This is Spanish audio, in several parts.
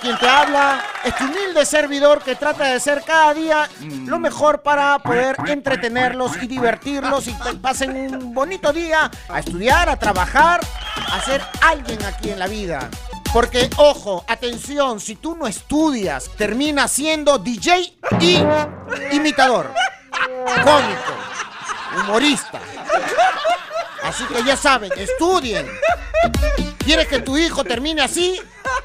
Quien te habla es tu humilde servidor que trata de ser cada día lo mejor para poder entretenerlos y divertirlos y que pasen un bonito día a estudiar, a trabajar, a ser alguien aquí en la vida. Porque, ojo, atención, si tú no estudias, terminas siendo DJ y imitador, cómico, humorista. Así que ya saben, estudien. ¿Quieres que tu hijo termine así?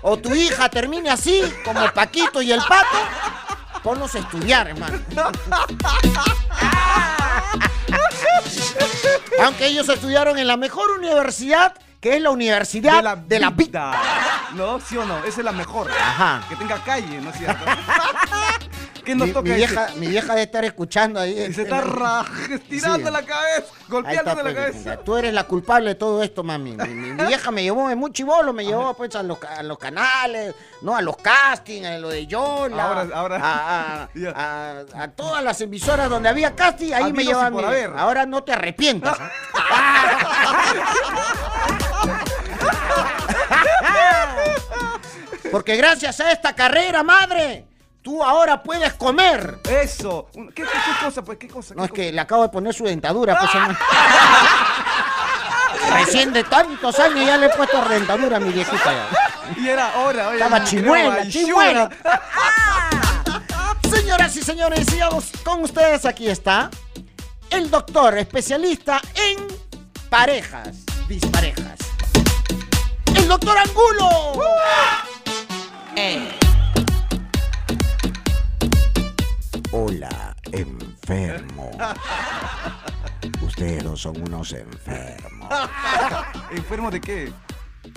¿O tu hija termine así, como Paquito y el Pato? Ponlos a estudiar, hermano. Aunque ellos estudiaron en la mejor universidad, que es la Universidad de la, Vida. ¿No? ¿Sí o no? Esa es la mejor. Ajá. Que tenga calle, ¿no es cierto? ¿Qué nos Mi, toca mi vieja, mi vieja debe estar escuchando ahí. Y se está ra- estirando Sí. la cabeza, está, la pues, cabeza. Tú eres la culpable de todo esto, mami. Mi, vieja me llevó de muy chivolo, me llevó pues a los, ca- a los canales, no a los castings, a lo de Yola, Ahora- ahora- a, a- Ya. a- a todas las emisoras donde había casting, ahí me Habidos y llevan. por mi- haber. Ahora no te arrepientas. Porque gracias a esta carrera, madre, tú ahora puedes comer. Eso. Un- ¿Qué, qué- qué cosa, pues? ¿Qué cosa? No, qué es que le acabo de poner su dentadura, pues. Recién de tantos años ya le he puesto dentadura a mi viejita ya. Y era hora, oye. Estaba chimuela, chimuela. Señoras y señores, sigamos con ustedes. Aquí está el doctor especialista en parejas, disparejas. El doctor Angulo. Hola, enfermo. Ustedes dos son unos enfermos. ¿Enfermo de qué?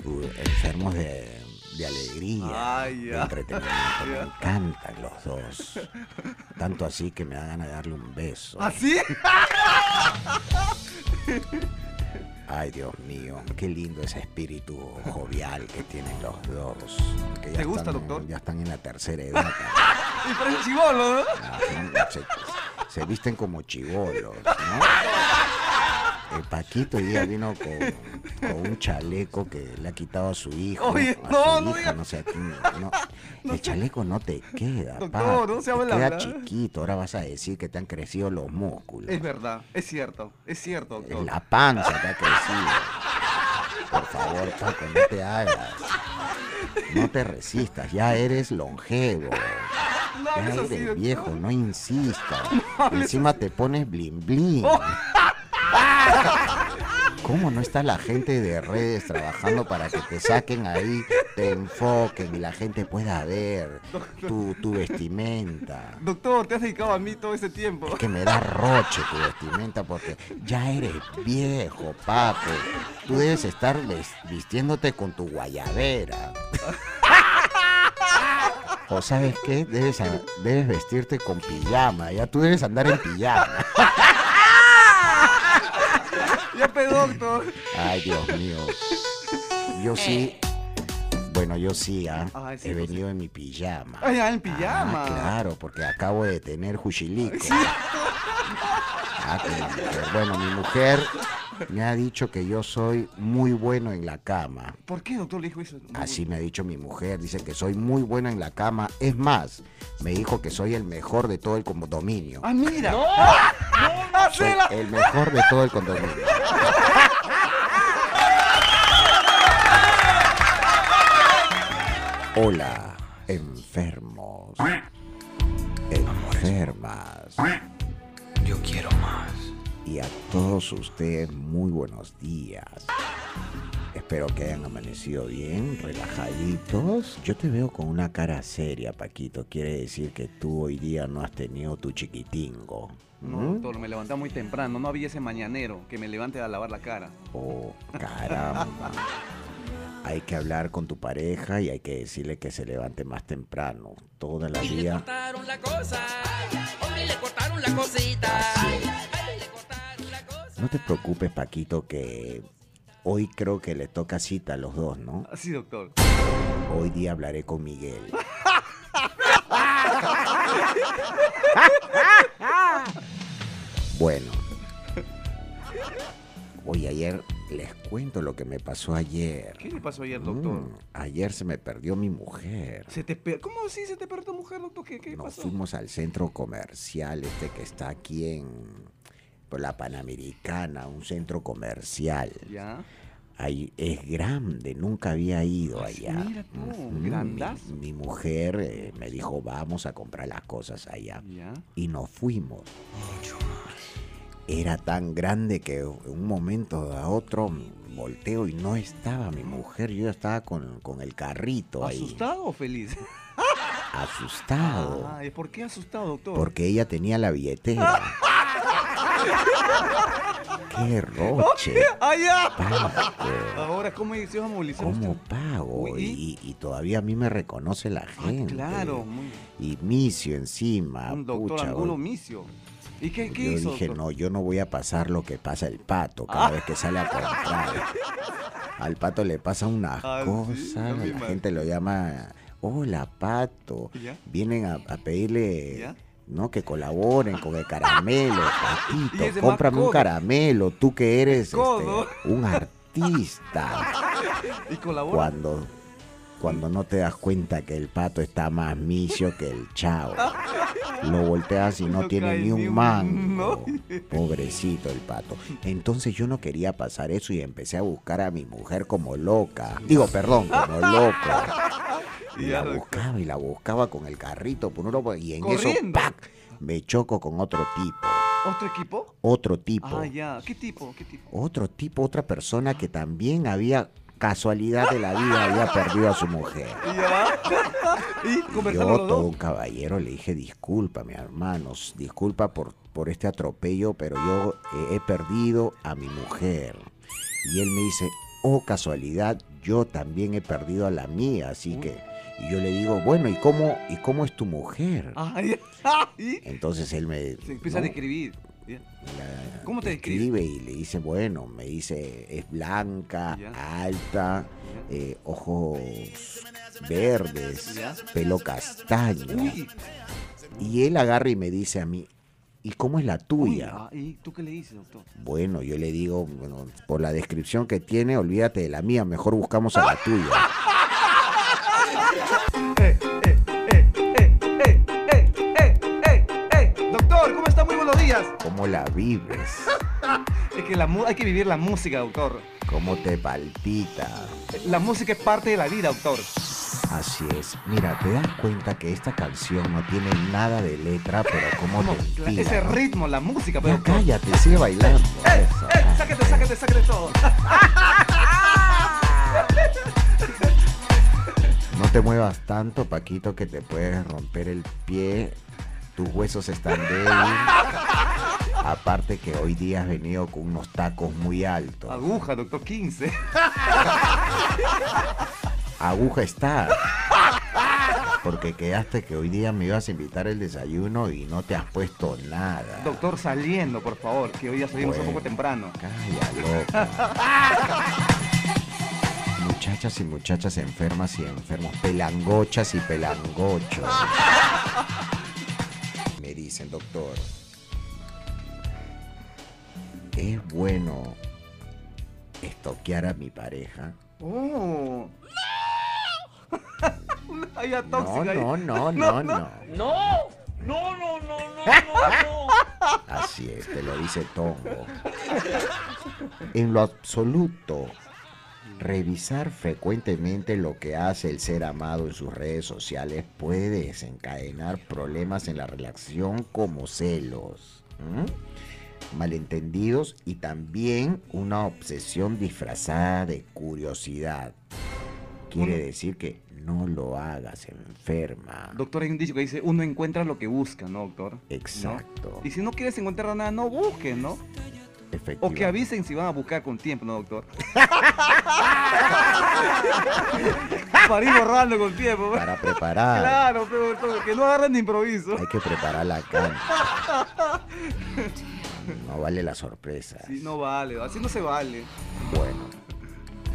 Uh, enfermos de, de alegría, Ay, de entretenimiento. Me encantan los dos. Tanto así que me da ganas de darle un beso. ¿Así? Ay, Dios mío, qué lindo ese espíritu jovial que tienen los dos. Que ya ¿Te gusta, están- doctor? Ya están en la tercera edad. Y ¿no? Ah, Se, se visten como chivolos, ¿no? El Paquito hoy día vino con, con un chaleco que le ha quitado a su hijo. Oye, a no, su no hija, no sé no. El chaleco no te queda, Paco, no se te habla queda chiquito. Ahora vas a decir que te han crecido los músculos. Es verdad, es cierto, es cierto, doctor. La panza te ha crecido. Por favor, Paco, no te hagas. No te resistas, ya eres longevo. Hables así, eres doctor. viejo, no insistas. Encima te pones blin blin. Oh. ¿Cómo no está la gente de redes trabajando para que te saquen ahí, te enfoquen y la gente pueda ver tu, tu vestimenta? Doctor, te has dedicado a mí todo ese tiempo. Es que me da roche tu vestimenta porque ya eres viejo, Paco. Tú debes estar vistiéndote con tu guayabera. O sabes qué, debes, debes vestirte con pijama. Ya tú debes andar en pijama. Ya pe, doctor. Ay, Dios mío. Yo sí. Bueno, yo sí, ¿ah? Ay, sí, he pues venido en mi pijama. Ay, ah, en pijama. Ah, claro, porque acabo de tener juchilico. Ah, que Bueno, mi mujer me ha dicho que yo soy muy bueno en la cama. ¿Por qué, doctor, le dijo eso? Así me ha dicho mi mujer. Dice que soy muy bueno en la cama. Es más, me dijo que soy el mejor de todo el condominio. Ah, mira. ¡Ah, Soy Hacela. el mejor de todo el condominio. Hola, enfermos. Enfermas. Yo quiero más. Y a todos ustedes muy buenos días. Espero que hayan amanecido bien, relajaditos. Yo te veo con una cara seria, Paquito. Quiere decir que tú hoy día no has tenido tu chiquitingo. No, ¿Mm? doctor, me levantaba muy temprano. No había ese mañanero que me levante a lavar la cara. Oh, caramba. Hay que hablar con tu pareja y hay que decirle que se levante más temprano. Toda la Y le vida. cortaron la cosa. Hombre, le cortaron la cosita. Así No te preocupes, Paquito, que hoy creo que le toca cita a los dos, ¿no? Así, doctor. Hoy día hablaré con Miguel. Bueno. Oye, ayer les cuento lo que me pasó ayer. ¿Qué le pasó ayer, doctor? Mm, ayer se me perdió mi mujer. ¿Se te per- ¿Cómo así se te perdió tu mujer, doctor? ¿Qué, qué Nos pasó? fuimos al centro comercial este que está aquí en por la Panamericana, un centro comercial. ¿Ya? Ahí es grande, nunca había ido Ah, allá. mira tú, Ujú, mi- mujer eh, me dijo, vamos a comprar las cosas allá. ¿Ya? Y nos fuimos. Era tan grande que en un momento a otro volteo y no estaba mi mujer. Yo estaba con, con el carrito ahí. ¿Asustado o feliz? Asustado. Ay, ¿por qué asustado, doctor? Porque ella tenía la billetera. ¡Qué roche! ¡Ah! Paco! Ahora, ¿cómo va a movilizar ¿Cómo pago? Y, y todavía a mí me reconoce la Ah, gente. claro, muy- Y Micio encima. un doctor pucha, Angulo Micio. ¿Y qué, qué yo hizo, dije, doctor? no, yo no voy a pasar lo que pasa el pato cada Ah. vez que sale a comprar. Al pato le pasa unas Ah, sí, cosas, no la gente lo llama, hola pato. ¿Ya? Vienen a, a pedirle, ¿Ya? ¿No? Que colaboren con el caramelo, patito, cómprame un caramelo, tú que eres este, un artista. ¿Y colabora? Cuando, cuando no te das cuenta que el pato está más micio que el chao. Lo volteas y no No tiene ni un- mango. no. Pobrecito el pato. Entonces yo no quería pasar eso y empecé a buscar a mi mujer como loca. Digo, perdón, como loco. Y la buscaba y la buscaba con el carrito por uno y en eso me choco con otro tipo. ¿Otro equipo? Otro tipo. Ah, ya. ¿Qué tipo? ¿Qué tipo? Otro tipo, otra persona que también había casualidad de la vida había perdido a su mujer. ¿Ya? ¿Y Yo, todo dos? un caballero, le dije, disculpa, mi hermanos, disculpa por, por este atropello, pero yo eh, he perdido a mi mujer. Y él me dice, oh casualidad, yo también he perdido a la mía, así que... Y yo le digo, bueno, ¿y cómo, y cómo es tu mujer? Entonces él me... Se empieza a describir. ¿Cómo te describe? y le dice, bueno, me dice, es blanca, alta, eh, ojos verdes, pelo castaño. Uy. Y él agarra y me dice a mí, ¿y cómo es la Uy, tuya? ah, ¿Y tú qué le dices, doctor? Bueno, yo le digo, bueno, por la descripción que tiene, olvídate de la mía, mejor buscamos a la tuya. días. ¿Cómo la vives? Es que la hay que vivir la música, doctor. ¿Cómo te palpita? La música es parte de la vida, doctor. Así es. Mira, te das cuenta que esta canción no tiene nada de letra, pero cómo No, te inspira. ese ¿no? ritmo, la música, pero cállate, sigue bailando. ¡Eh, Eso. eh! ¡Sáquete, sáquete, sáquete todo! No te muevas tanto, Paquito, que te puedes romper el pie. Tus huesos están débiles. Aparte que hoy día has venido con unos tacos muy altos. Aguja, doctor 15. Aguja está. Porque quedaste que hoy día me ibas a invitar el desayuno y no te has puesto nada. Doctor, saliendo, por favor, que hoy ya salimos un poco temprano. Calla, loca. Muchachas y muchachas enfermas y enfermos, pelangochas y pelangochos. Dicen, doctor, ¿es bueno estoquear a mi pareja? ¡Oh! Ya No, ahí. no, no, no, no. No, no, no, no, no, no, no. Así es, te lo dice Tongo. En lo absoluto, revisar frecuentemente lo que hace el ser amado en sus redes sociales puede desencadenar problemas en la relación como celos, malentendidos y también una obsesión disfrazada de curiosidad. Quiere decir que no lo hagas enferma. Doctor, hay un dicho que dice, uno encuentra lo que busca, ¿no, doctor? ¿No? Exacto. Y si no quieres encontrar nada, no busquen, ¿no? O que avisen si van a buscar con tiempo, ¿no, doctor? Para ir borrando con tiempo. Para preparar. Claro, pero doctor, que no agarren de improviso. Hay que preparar la cancha. No vale la sorpresa. Sí, no vale, así no se vale. Bueno,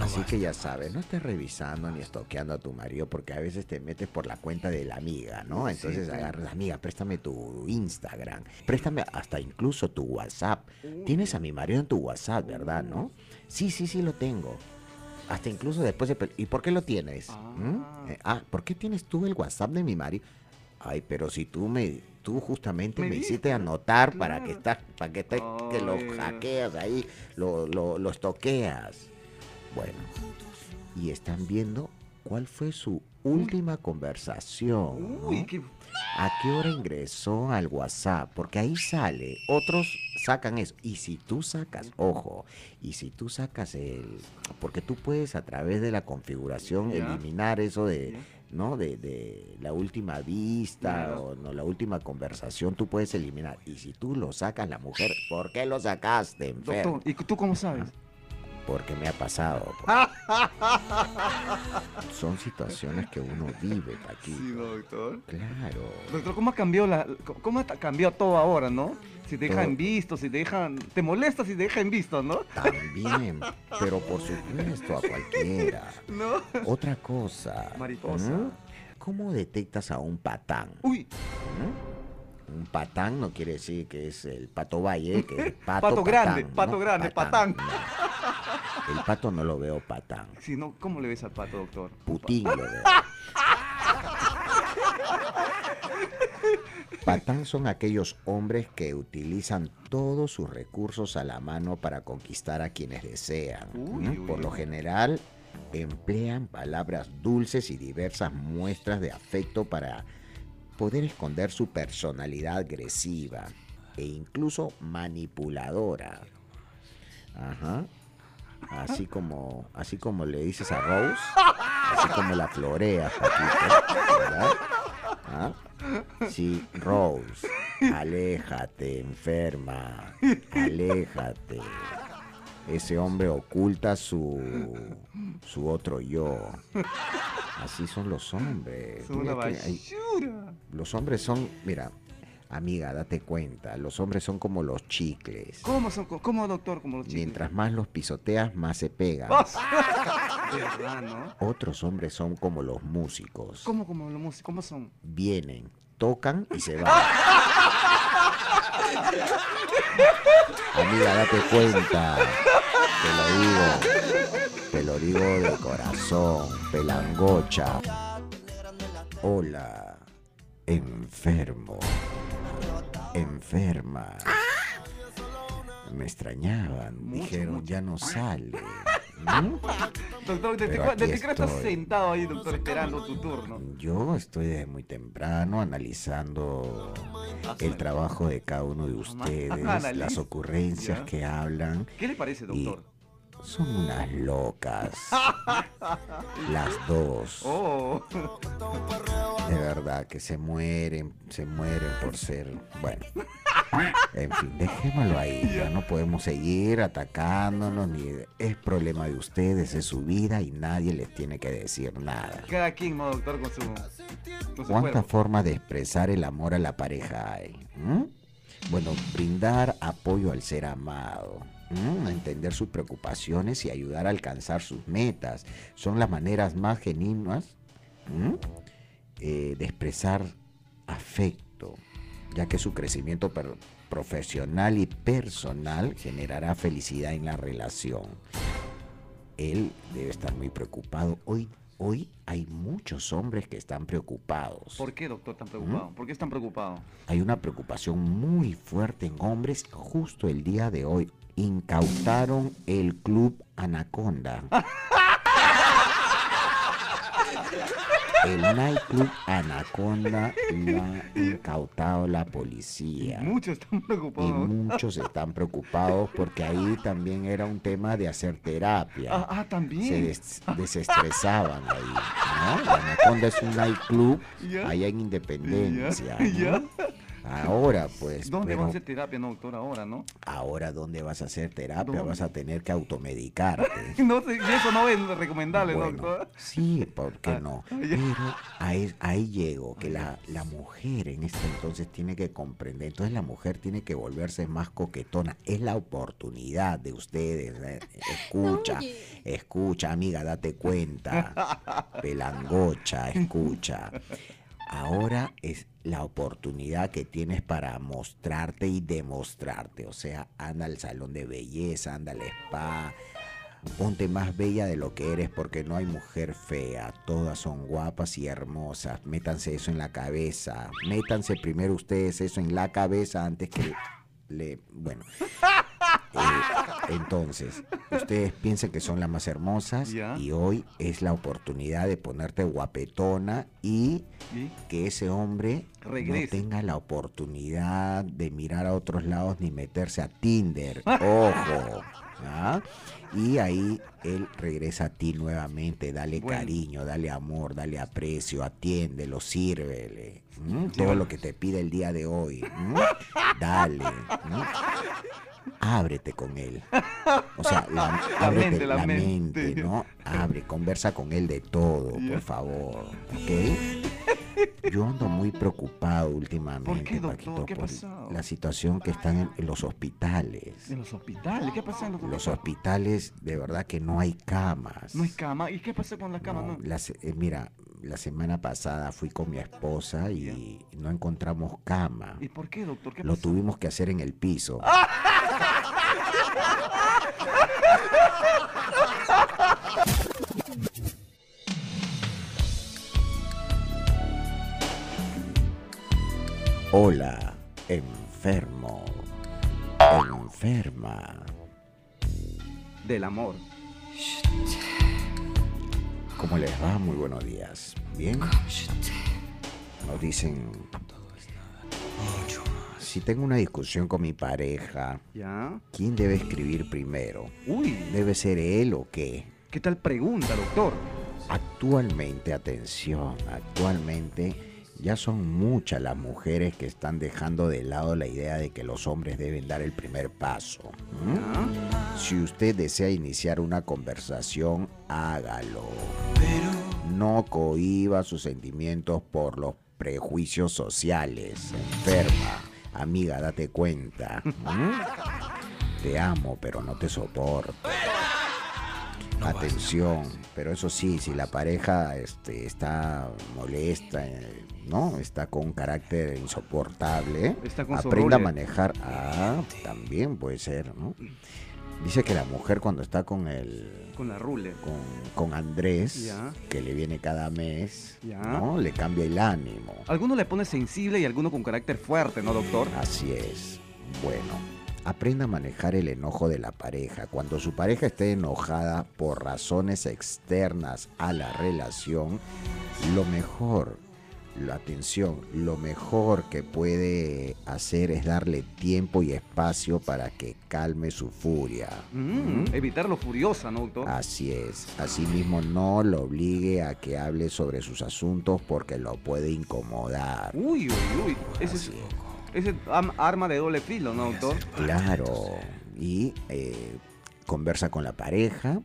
Así que ya sabes, no estés revisando ni estoqueando a tu marido porque a veces te metes por la cuenta de la amiga, ¿no? Entonces sí. agarras, amiga, préstame tu Instagram, préstame hasta incluso tu WhatsApp. Tienes a mi marido en tu WhatsApp, ¿verdad, no? Sí, sí, sí lo tengo. Hasta incluso después de... ¿Y por qué lo tienes? ¿Mm? Ah. Eh, ah, ¿por qué tienes tú el WhatsApp de mi marido? Ay, pero si tú me... Tú justamente Me hiciste anotar para que estás, para que, te- que lo hackeas ahí, lo, lo, lo estoqueas. Bueno, y están viendo cuál fue su última conversación. ¿no? Uy, qué... ¿A qué hora ingresó al WhatsApp? Porque ahí sale. Otros sacan eso. Y si tú sacas, ojo, y si tú sacas el... Porque tú puedes a través de la configuración eliminar eso de... ¿no? De, de la última vista o no, la última conversación, tú puedes eliminar. Y si tú lo sacas, la mujer, ¿por qué lo sacaste, enfermo? Doctor, ¿y tú cómo sabes? Porque me ha pasado. Son situaciones que uno vive, Paquito. Sí, doctor. Claro. Doctor, ¿cómo ha cambiado la, cómo ha cambiado todo ahora, no? Si te dejan visto, si te dejan, te molesta si te dejan visto, ¿no? También, pero por supuesto a cualquiera. No. Otra cosa. Mariposa. ¿m? ¿Cómo detectas a un patán? Uy, ¿m? Un patán no quiere decir que es el pato valle, que es pato, Pato grande, pato grande, patán. El pato no lo veo patán. si no, ¿cómo le ves al pato, doctor? Putín lo veo. Patán son aquellos hombres que utilizan todos sus recursos a la mano para conquistar a quienes desean. Uy, ¿m? uy, Por lo general, emplean palabras dulces y diversas muestras de afecto para poder esconder su personalidad agresiva e incluso manipuladora. Ajá. Así como, así como le dices a Rose, así como la floreas, Paquito, ¿verdad? ¿Ah? Sí, Rose, aléjate, enferma, aléjate. Ese hombre oculta su, su otro yo. Así son los hombres. Es una basura. los hombres son, mira, amiga, date cuenta, los hombres son como los chicles. ¿Cómo son? ¿Cómo, doctor? Como los chicos. Mientras más los pisoteas, más se pegan. ¿no? Otros hombres son como los músicos. ¿Cómo, como los músicos? ¿Cómo son? Vienen, tocan y se van. Amiga, date cuenta. Te lo digo. Te lo digo de corazón. Pelangocha. Hola. Enfermo. Enferma. Me extrañaban. Mucho, Dijeron, mucho. ya no sale. ¿Mm? Doctor, ¿desde, Pero cu- aquí desde qué hora estás sentado ahí, doctor, esperando tu turno? Yo estoy desde muy temprano analizando el trabajo de cada uno de ustedes, las ocurrencias que hablan. ¿Qué le parece, doctor? Son unas locas. Las dos. Oh, De verdad, que se mueren, se mueren por ser. Bueno. En fin, dejémoslo ahí. Ya no podemos seguir atacándonos. Ni... Es problema de ustedes, es su vida y nadie les tiene que decir nada. cada quien, ¿no, doctor, con su, con su ¿Cuántas formas de expresar el amor a la pareja hay? ¿Mm? Bueno, brindar apoyo al ser amado, ¿m? entender sus preocupaciones y ayudar a alcanzar sus metas son las maneras más genuinas ¿m? eh, de expresar afecto, ya que su crecimiento profesional y personal generará felicidad en la relación. Él debe estar muy preocupado. Hoy, hoy hay muchos hombres que están preocupados. ¿Por qué, doctor, tan preocupado? ¿Por qué es tan preocupado? Hay una preocupación muy fuerte en hombres. Justo el día de hoy incautaron el club Anaconda. El nightclub Anaconda lo ha incautado la policía. Muchos están Y preocupados. muchos están preocupados porque ahí también era un tema de hacer terapia. Ah, ah, Se también. des- desestresaban ahí. Anaconda es un nightclub allá en Independencia. ¿no? Ahora, pues. ¿Dónde pero vamos a hacer terapia, no, doctor, ahora, no? Ahora, ¿dónde vas a hacer terapia? ¿Dónde? Vas a tener que automedicarte. No sé, eso no es recomendable, Bueno, doctor. sí, ¿por qué Ah, no? Pero ahí, ahí llego, que la, la mujer en este entonces tiene que comprender, entonces la mujer tiene que volverse más coquetona, es la oportunidad de ustedes, eh, escucha, escucha amiga, date cuenta, pelangocha, escucha. Ahora es la oportunidad que tienes para mostrarte y demostrarte, o sea, anda al salón de belleza, anda al spa, Ponte más bella de lo que eres porque no hay mujer fea. Todas son guapas y hermosas. Métanse eso en la cabeza. Métanse primero ustedes eso en la cabeza antes que le... Bueno. Eh, entonces, ustedes piensan que son las más hermosas y hoy es la oportunidad de ponerte guapetona y ¿Y? que ese hombre Regrese. no tenga la oportunidad de mirar a otros lados ni meterse a Tinder. Ojo. ¿ah? Y ahí él regresa a ti nuevamente, dale Bueno. cariño, dale amor, dale aprecio, atiéndelo, sírvele. ¿m? Todo lo que te pide el día de hoy. Dale. ¿m? Ábrete con él. O sea, la, La ábrete mente, la la mente. mente, ¿no? Abre, conversa con él de todo, por favor. ¿Ok? Yo ando muy preocupado últimamente, ¿Por qué? Paquito, ¿Qué ha por pasado? la situación que están en, los hospitales. En los hospitales, ¿qué pasa en los Los hospitales? hospitales, de verdad que no hay camas. No hay cama. ¿Y qué pasa con la cama? No, eh, mira, la semana pasada fui con mi esposa y no encontramos cama. ¿Y por qué, doctor? ¿Qué Lo pasó? tuvimos que hacer en el piso. Hola, enfermo. Enferma. Del amor. ¿Cómo les va? Muy buenos días. ¿Bien? Nos dicen... Si tengo una discusión con mi pareja, ¿Ya? ¿quién debe escribir primero? Uy, ¿Debe ser él o qué? ¿qué tal pregunta, doctor? Actualmente, atención, actualmente ya son muchas las mujeres que están dejando de lado la idea de que los hombres deben dar el primer paso. Si usted desea iniciar una conversación, hágalo. No cohiba sus sentimientos por los prejuicios sociales. Enferma. Amiga, date cuenta. ¿m? Te amo, pero no te soporto. Atención, pero eso sí, si la pareja este, está molesta, ¿no? Está con un carácter insoportable, aprenda a manejar. Ah, también puede ser, ¿no? Dice que la mujer cuando está con el Con la rule. con, con Andrés, Ya. que le viene cada mes, Ya. ¿no? Le cambia el ánimo. Alguno le pone sensible y alguno con carácter fuerte, ¿no, doctor? Así es. Bueno, aprenda a manejar el enojo de la pareja. Cuando su pareja esté enojada por razones externas a la relación, lo mejor, la atención, lo mejor que puede hacer es darle tiempo y espacio para que calme su furia. Mm, Evitar lo furiosa, ¿no, doctor? Así es. Asimismo, no lo obligue a que hable sobre sus asuntos porque lo puede incomodar. Uy, uy, uy. Ese es, ese arma de doble filo, ¿no, doctor? Claro. Y eh, conversa con la pareja,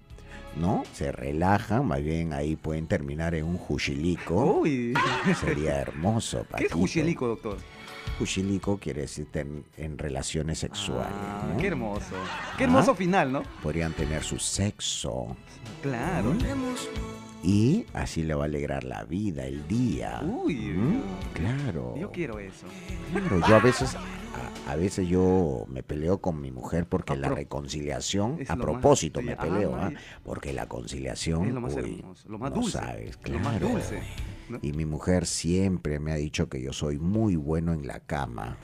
¿no? Se relaja, más bien ahí pueden terminar en un juchilico. Uy. Sería hermoso, ¿Qué es Paquito. Juchelico, doctor? Juchilico quiere decir ten- en relaciones sexuales. Ah, ¿no? qué hermoso. Qué hermoso Ah. final, ¿no? Podrían tener su sexo Claro. Y así le va a alegrar la vida, el día. Uy, ¿Mm? Claro. Yo quiero eso. Claro, yo a veces, a, a veces yo me peleo con mi mujer porque A la reconciliación, a más- propósito sí, me peleo, no, ¿ah? porque la conciliación, Es lo más uy, hermoso, lo más no dulce. sabes, Lo más claro. dulce. ¿no? Y mi mujer siempre me ha dicho que yo soy muy bueno en la cama.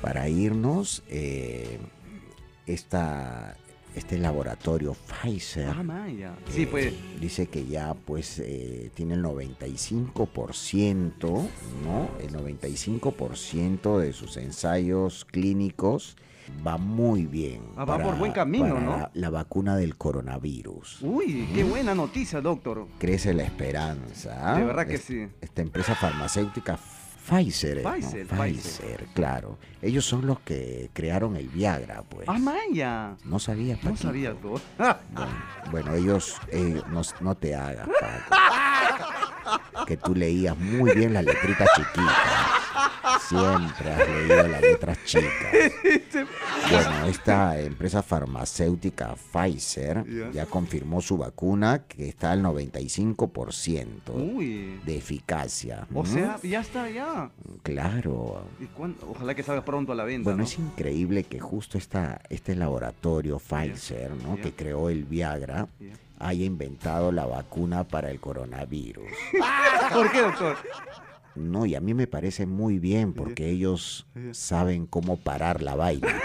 Para irnos, eh, esta, este laboratorio Pfizer Ah. Sí, eh, pues. Dice que ya pues eh, tiene el 95%, ¿no? El 95% de sus ensayos clínicos va muy bien. Ah, va por buen camino, para ¿no? La vacuna del coronavirus. Uy, qué buena noticia, doctor. Crece la esperanza. De verdad que Es- sí. Esta empresa farmacéutica Pfizer. eh, no, Pfizer, Pfizer, claro. Ellos son los que crearon el Viagra, pues. Ah, Maya. No sabías, No Paquito? sabía, doctor. Ah, Bueno, bueno, ellos, eh, no, no te hagas, Paco. Que tú leías muy bien las letritas chiquitas. Siempre has leído las letras chicas. Bueno, esta empresa farmacéutica Pfizer Ya. confirmó su vacuna que está al 95% Uy. de eficacia. O ¿Mm? sea, ya está, ya. Claro. Ojalá que salga pronto a la venta. Bueno, ¿no? es increíble que justo esta, este laboratorio Pfizer, ¿no? que creó el Viagra, Ya. haya inventado la vacuna para el coronavirus. ¿Por qué, doctor? No, y a mí me parece muy bien porque ellos saben cómo parar la vaina.